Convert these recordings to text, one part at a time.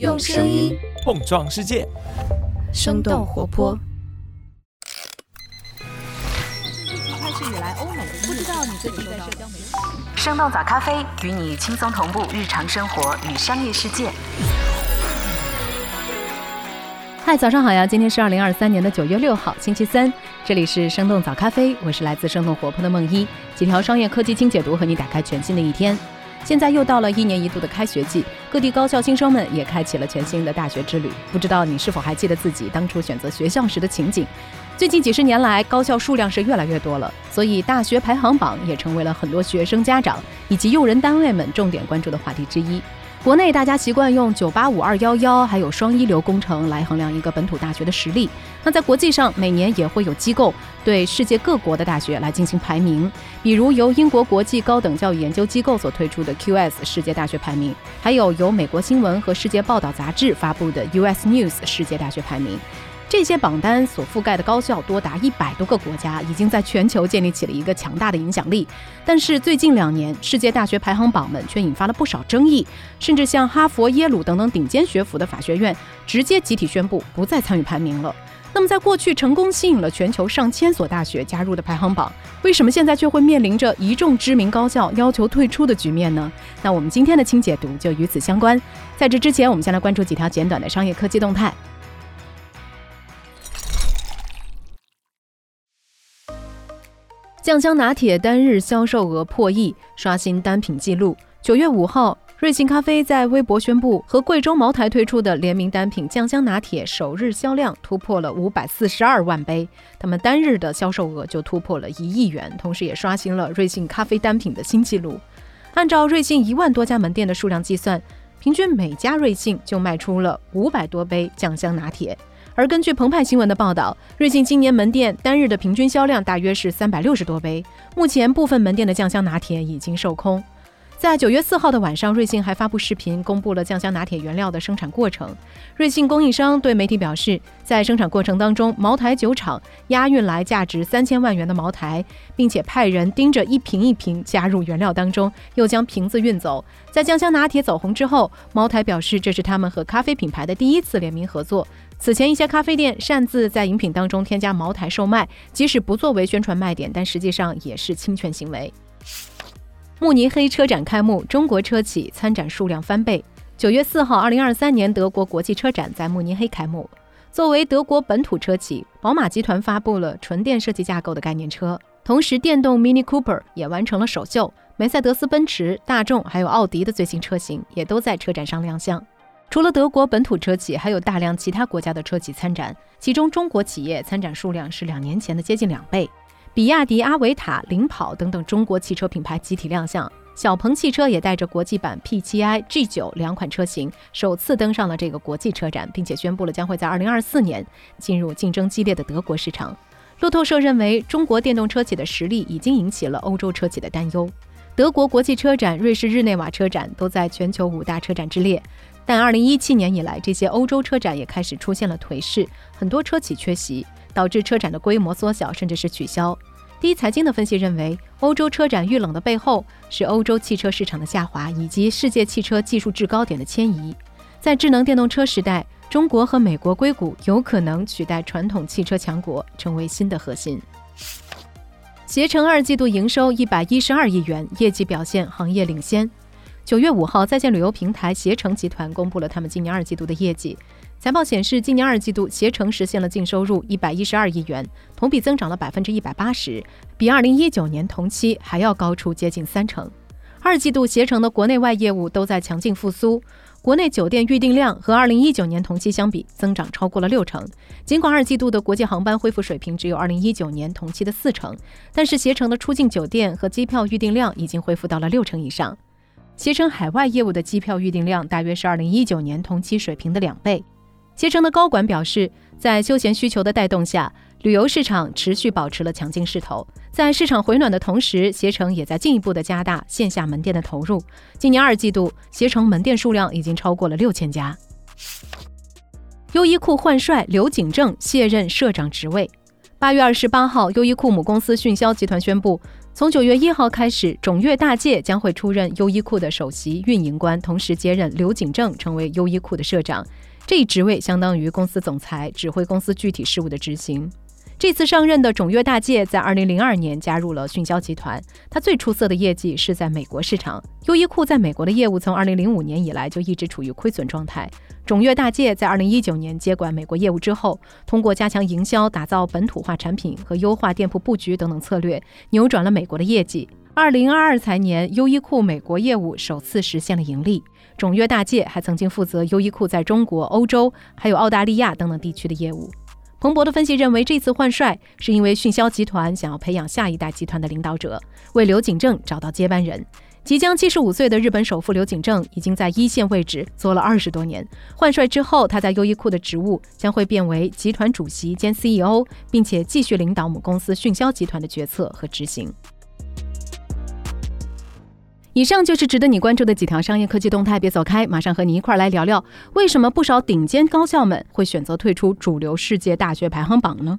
用声音碰撞世界，生动活泼。开始以来，欧美不知道你最近在社交媒体。生动早咖啡与你轻松同步日常生活与商业世界。嗨，早上好呀！今天是二零二三年的九月六号，星期三。这里是生动早咖啡，我是来自生动活泼的梦一，几条商业科技轻解读，和你打开全新的一天。现在又到了一年一度的开学季，各地高校新生们也开启了全新的大学之旅。不知道你是否还记得自己当初选择学校时的情景？最近几十年来，高校数量是越来越多了，所以大学排行榜也成为了很多学生家长以及用人单位们重点关注的话题之一。国内大家习惯用九八五二幺幺还有双一流工程来衡量一个本土大学的实力。那在国际上，每年也会有机构对世界各国的大学来进行排名，比如由英国国际高等教育研究机构所推出的 QS 世界大学排名，还有由美国新闻和世界报道杂志发布的 US News 世界大学排名。这些榜单所覆盖的高校多达一百多个国家，已经在全球建立起了一个强大的影响力。但是最近两年，世界大学排行榜们却引发了不少争议，甚至像哈佛、耶鲁等等顶尖学府的法学院直接集体宣布不再参与排名了。那么，在过去成功吸引了全球上千所大学加入的排行榜，为什么现在却会面临着一众知名高校要求退出的局面呢？那我们今天的轻解读就与此相关。在这之前，我们先来关注几条简短的商业科技动态。酱香拿铁单日销售额破亿，刷新单品记录。九月五号，瑞幸咖啡在微博宣布，和贵州茅台推出的联名单品酱香拿铁首日销量突破了五百四十二万杯，他们单日的销售额就突破了一亿元，同时也刷新了瑞幸咖啡单品的新纪录。按照瑞幸一万多家门店的数量计算，平均每家瑞幸就卖出了五百多杯酱香拿铁。而根据澎湃新闻的报道，瑞幸今年门店单日的平均销量大约是三百六十多杯。目前部分门店的酱香拿铁已经售空。在九月四号的晚上，瑞幸还发布视频，公布了酱香拿铁原料的生产过程。瑞幸供应商对媒体表示，在生产过程当中，茅台酒厂押运来价值三千万元的茅台，并且派人盯着一瓶一瓶加入原料当中，又将瓶子运走。在酱香拿铁走红之后，茅台表示这是他们和咖啡品牌的第一次联名合作。此前，一些咖啡店擅自在饮品当中添加茅台售卖，即使不作为宣传卖点，但实际上也是侵权行为。慕尼黑车展开幕，中国车企参展数量翻倍。九月四号，二零二三年德国国际车展在慕尼黑开幕。作为德国本土车企，宝马集团发布了纯电设计架构的概念车，同时电动 Mini Cooper 也完成了首秀。梅赛德斯奔驰、大众还有奥迪的最新车型也都在车展上亮相。除了德国本土车企，还有大量其他国家的车企参展，其中中国企业参展数量是两年前的接近两倍。比亚迪、阿维塔、领跑等等中国汽车品牌集体亮相，小鹏汽车也带着国际版 P7i、G9 两款车型首次登上了这个国际车展，并且宣布了将会在2024年进入竞争激烈的德国市场。路透社认为，中国电动车企的实力已经引起了欧洲车企的担忧。德国国际车展、瑞士日内瓦车展都在全球五大车展之列，但2017年以来，这些欧洲车展也开始出现了颓势，很多车企缺席。导致车展的规模缩小，甚至是取消。第一财经的分析认为，欧洲车展遇冷的背后是欧洲汽车市场的下滑，以及世界汽车技术制高点的迁移。在智能电动车时代，中国和美国硅谷有可能取代传统汽车强国，成为新的核心。携程二季度营收一百一十二亿元，业绩表现行业领先。九月五号，在线旅游平台携程集团公布了他们今年二季度的业绩。财报显示，今年二季度携程实现了净收入一百一十二亿元，同比增长了百分之一百八十，比二零一九年同期还要高出接近三成。二季度携程的国内外业务都在强劲复苏，国内酒店预订量和二零一九年同期相比增长超过了六成。尽管二季度的国际航班恢复水平只有二零一九年同期的四成，但是携程的出境酒店和机票预订量已经恢复到了六成以上。携程海外业务的机票预订量大约是二零一九年同期水平的两倍。携程的高管表示，在休闲需求的带动下，旅游市场持续保持了强劲势头。在市场回暖的同时，携程也在进一步的加大线下门店的投入。今年二季度，携程门店数量已经超过了六千家。优衣库换帅，刘景正卸任社长职位。八月二十八号，优衣库母公司迅销集团宣布，从九月一号开始，种越大介将会出任优衣库的首席运营官，同时接任刘景正成为优衣库的社长。这一职位相当于公司总裁，指挥公司具体事务的执行。这次上任的种越大介在2002年加入了迅销集团，他最出色的业绩是在美国市场。优衣库在美国的业务从2005年以来就一直处于亏损状态。种越大介在2019年接管美国业务之后，通过加强营销、打造本土化产品和优化店铺布局等等策略，扭转了美国的业绩。2022财年，优衣库美国业务首次实现了盈利。种越大介还曾经负责优衣库在中国、欧洲还有澳大利亚等等地区的业务。彭博的分析认为，这次换帅是因为迅销集团想要培养下一代集团的领导者，为刘景正找到接班人。即将七十五岁的日本首富刘景正已经在一线位置做了二十多年。换帅之后，他在优衣库的职务将会变为集团主席兼 CEO，并且继续领导母公司迅销集团的决策和执行。以上就是值得你关注的几条商业科技动态，别走开，马上和你一块来聊聊，为什么不少顶尖高校们会选择退出主流世界大学排行榜呢？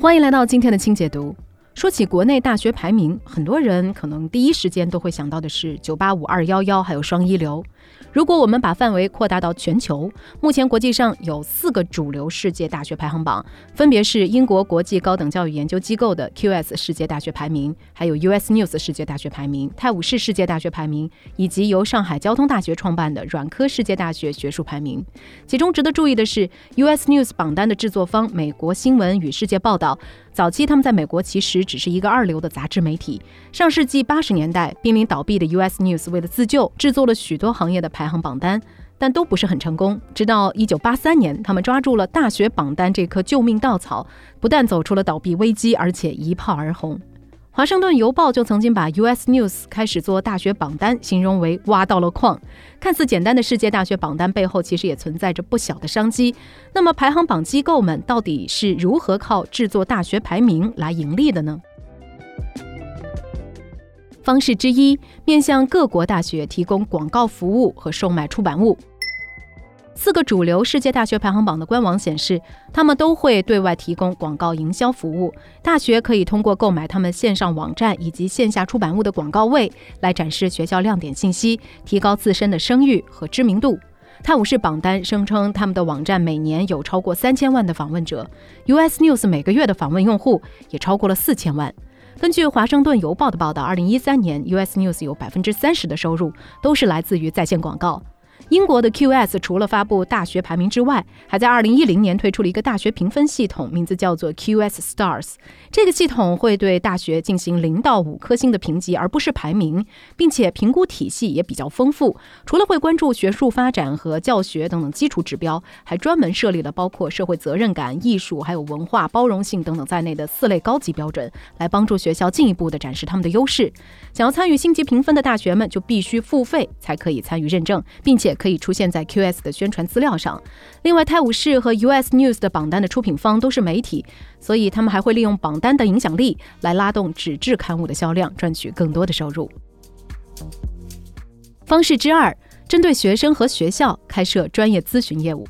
欢迎来到今天的轻解读。说起国内大学排名，很多人可能第一时间都会想到的是九八五、二幺幺，还有双一流。如果我们把范围扩大到全球，目前国际上有四个主流世界大学排行榜，分别是英国国际高等教育研究机构的 QS 世界大学排名，还有 US News 世界大学排名、泰晤士世界大学排名，以及由上海交通大学创办的软科世界大学学术排名。其中值得注意的是，US News 榜单的制作方美国新闻与世界报道。早期，他们在美国其实只是一个二流的杂志媒体。上世纪八十年代，濒临倒闭的 US News 为了自救，制作了许多行业的排行榜单，但都不是很成功。直到一九八三年，他们抓住了大学榜单这棵救命稻草，不但走出了倒闭危机，而且一炮而红。华盛顿邮报就曾经把 US News 开始做大学榜单形容为挖到了矿。看似简单的世界大学榜单背后，其实也存在着不小的商机。那么，排行榜机构们到底是如何靠制作大学排名来盈利的呢？方式之一，面向各国大学提供广告服务和售卖出版物。四个主流世界大学排行榜的官网显示，他们都会对外提供广告营销服务。大学可以通过购买他们线上网站以及线下出版物的广告位，来展示学校亮点信息，提高自身的声誉和知名度。泰晤士榜单声称，他们的网站每年有超过三千万的访问者。US News 每个月的访问用户也超过了四千万。根据华盛顿邮报的报道，二零一三年 US News 有百分之三十的收入都是来自于在线广告。英国的 QS 除了发布大学排名之外，还在2010年推出了一个大学评分系统，名字叫做 QS Stars。这个系统会对大学进行零到五颗星的评级，而不是排名，并且评估体系也比较丰富。除了会关注学术发展和教学等等基础指标，还专门设立了包括社会责任感、艺术、还有文化、包容性等等在内的四类高级标准，来帮助学校进一步的展示他们的优势。想要参与星级评分的大学们，就必须付费才可以参与认证，并且。可以出现在 QS 的宣传资料上。另外，泰晤士和 US News 的榜单的出品方都是媒体，所以他们还会利用榜单的影响力来拉动纸质刊物的销量，赚取更多的收入。方式之二，针对学生和学校开设专业咨询业务。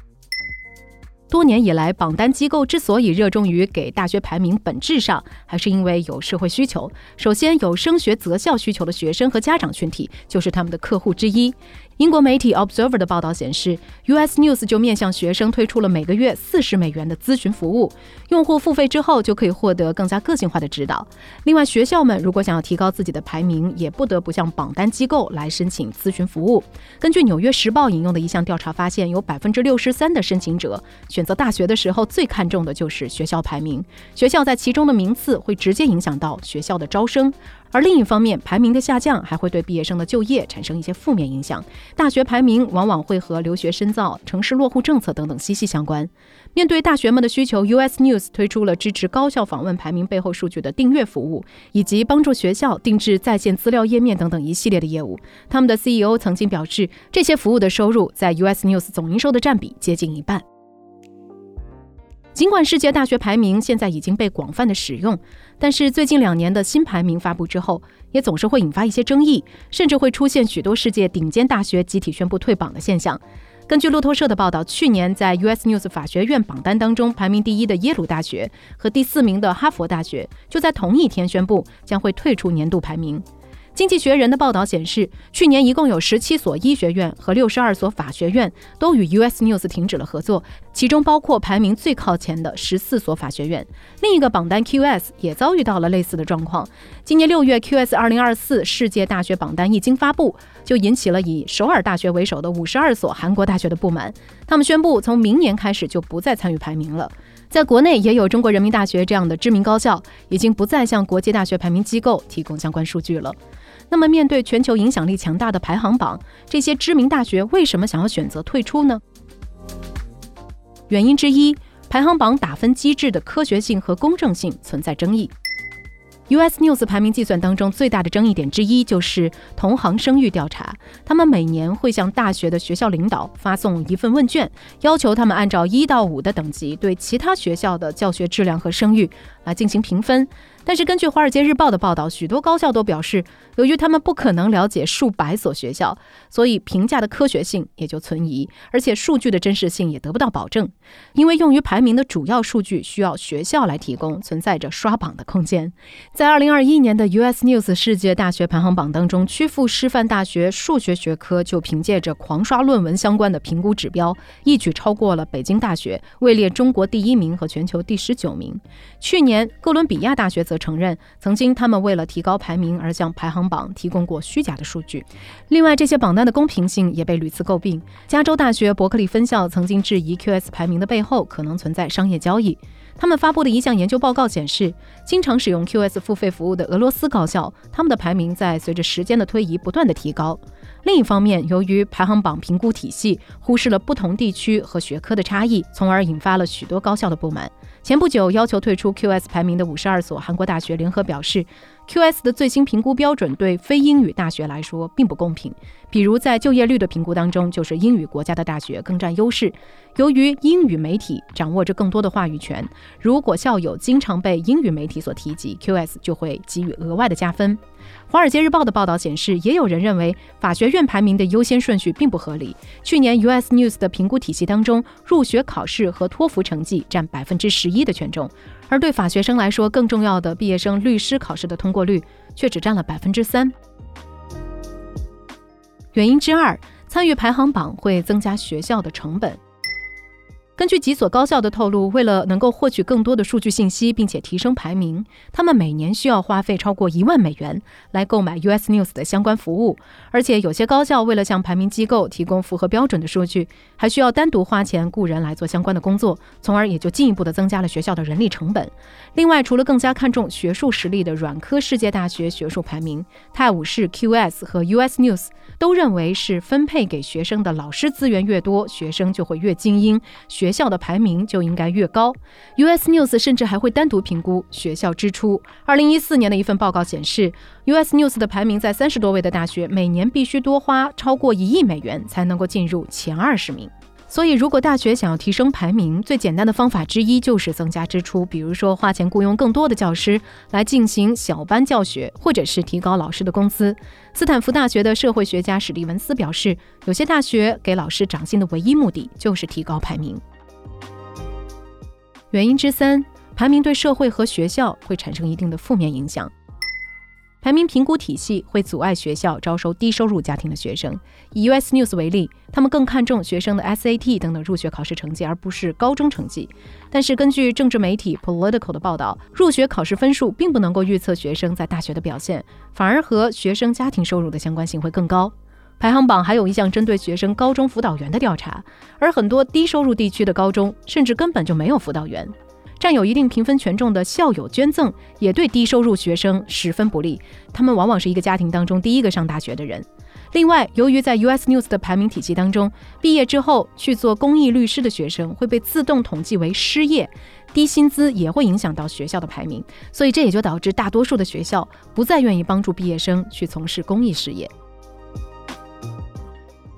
多年以来，榜单机构之所以热衷于给大学排名，本质上还是因为有社会需求。首先，有升学择校需求的学生和家长群体就是他们的客户之一。英国媒体 Observer 的报道显示，US News 就面向学生推出了每个月四十美元的咨询服务，用户付费之后就可以获得更加个性化的指导。另外，学校们如果想要提高自己的排名，也不得不向榜单机构来申请咨询服务。根据《纽约时报》引用的一项调查发现，有百分之六十三的申请者选择大学的时候最看重的就是学校排名，学校在其中的名次会直接影响到学校的招生。而另一方面，排名的下降还会对毕业生的就业产生一些负面影响。大学排名往往会和留学深造、城市落户政策等等息息相关。面对大学们的需求，US News 推出了支持高校访问排名背后数据的订阅服务，以及帮助学校定制在线资料页面等等一系列的业务。他们的 CEO 曾经表示，这些服务的收入在 US News 总营收的占比接近一半。尽管世界大学排名现在已经被广泛的使用，但是最近两年的新排名发布之后，也总是会引发一些争议，甚至会出现许多世界顶尖大学集体宣布退榜的现象。根据路透社的报道，去年在 US News 法学院榜单当中排名第一的耶鲁大学和第四名的哈佛大学，就在同一天宣布将会退出年度排名。经济学人的报道显示，去年一共有十七所医学院和六十二所法学院都与 US News 停止了合作，其中包括排名最靠前的十四所法学院。另一个榜单 QS 也遭遇到了类似的状况。今年六月，QS 二零二四世界大学榜单一经发布，就引起了以首尔大学为首的五十二所韩国大学的不满。他们宣布从明年开始就不再参与排名了。在国内也有中国人民大学这样的知名高校，已经不再向国际大学排名机构提供相关数据了。那么，面对全球影响力强大的排行榜，这些知名大学为什么想要选择退出呢？原因之一，排行榜打分机制的科学性和公正性存在争议。US News 排名计算当中最大的争议点之一就是同行声誉调查。他们每年会向大学的学校领导发送一份问卷，要求他们按照一到五的等级对其他学校的教学质量和声誉来进行评分。但是，根据《华尔街日报》的报道，许多高校都表示，由于他们不可能了解数百所学校，所以评价的科学性也就存疑，而且数据的真实性也得不到保证。因为用于排名的主要数据需要学校来提供，存在着刷榜的空间。在2021年的 US News 世界大学排行榜当中，曲阜师范大学数学学科就凭借着狂刷论文相关的评估指标，一举超过了北京大学，位列中国第一名和全球第十九名。去年，哥伦比亚大学则承认，曾经他们为了提高排名而向排行榜提供过虚假的数据。另外，这些榜单的公平性也被屡次诟病。加州大学伯克利分校曾经质疑 QS 排名的背后可能存在商业交易。他们发布的一项研究报告显示，经常使用 QS 付费服务的俄罗斯高校，他们的排名在随着时间的推移不断的提高。另一方面，由于排行榜评估体系忽视了不同地区和学科的差异，从而引发了许多高校的不满。前不久，要求退出 QS 排名的五十二所韩国大学联合表示，QS 的最新评估标准对非英语大学来说并不公平。比如在就业率的评估当中，就是英语国家的大学更占优势。由于英语媒体掌握着更多的话语权，如果校友经常被英语媒体所提及，QS 就会给予额外的加分。《华尔街日报》的报道显示，也有人认为法学院排名的优先顺序并不合理。去年 US News 的评估体系当中，入学考试和托福成绩占百分之十一的权重，而对法学生来说更重要的毕业生律师考试的通过率却只占了百分之三。原因之二，参与排行榜会增加学校的成本。根据几所高校的透露，为了能够获取更多的数据信息，并且提升排名，他们每年需要花费超过一万美元来购买 US News 的相关服务。而且，有些高校为了向排名机构提供符合标准的数据，还需要单独花钱雇人来做相关的工作，从而也就进一步的增加了学校的人力成本。另外，除了更加看重学术实力的软科世界大学学术排名，泰晤士 QS 和 US News 都认为是分配给学生的老师资源越多，学生就会越精英，学。学校的排名就应该越高。US News 甚至还会单独评估学校支出。二零一四年的一份报告显示，US News 的排名在三十多位的大学每年必须多花超过一亿美元才能够进入前二十名。所以，如果大学想要提升排名，最简单的方法之一就是增加支出，比如说花钱雇佣更多的教师来进行小班教学，或者是提高老师的工资。斯坦福大学的社会学家史蒂文斯表示，有些大学给老师涨薪的唯一目的就是提高排名。原因之三，排名对社会和学校会产生一定的负面影响。排名评估体系会阻碍学校招收低收入家庭的学生。以 US News 为例，他们更看重学生的 SAT 等等入学考试成绩，而不是高中成绩。但是，根据政治媒体 Political 的报道，入学考试分数并不能够预测学生在大学的表现，反而和学生家庭收入的相关性会更高。排行榜还有一项针对学生高中辅导员的调查，而很多低收入地区的高中甚至根本就没有辅导员。占有一定评分权重的校友捐赠也对低收入学生十分不利，他们往往是一个家庭当中第一个上大学的人。另外，由于在 US News 的排名体系当中，毕业之后去做公益律师的学生会被自动统计为失业，低薪资也会影响到学校的排名，所以这也就导致大多数的学校不再愿意帮助毕业生去从事公益事业。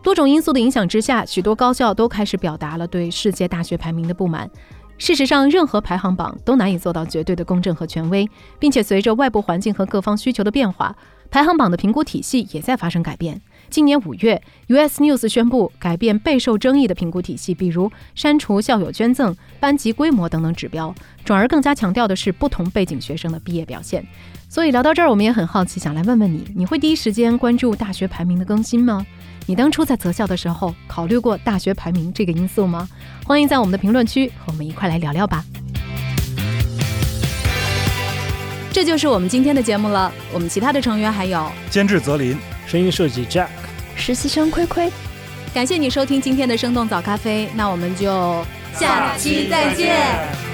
多种因素的影响之下，许多高校都开始表达了对世界大学排名的不满。事实上，任何排行榜都难以做到绝对的公正和权威，并且随着外部环境和各方需求的变化，排行榜的评估体系也在发生改变。今年五月，US News 宣布改变备受争议的评估体系，比如删除校友捐赠、班级规模等等指标，转而更加强调的是不同背景学生的毕业表现。所以聊到这儿，我们也很好奇，想来问问你：你会第一时间关注大学排名的更新吗？你当初在择校的时候，考虑过大学排名这个因素吗？欢迎在我们的评论区和我们一块来聊聊吧。这就是我们今天的节目了。我们其他的成员还有监制泽林，声音设计 Jack，实习生亏亏。感谢你收听今天的生动早咖啡，那我们就下期再见。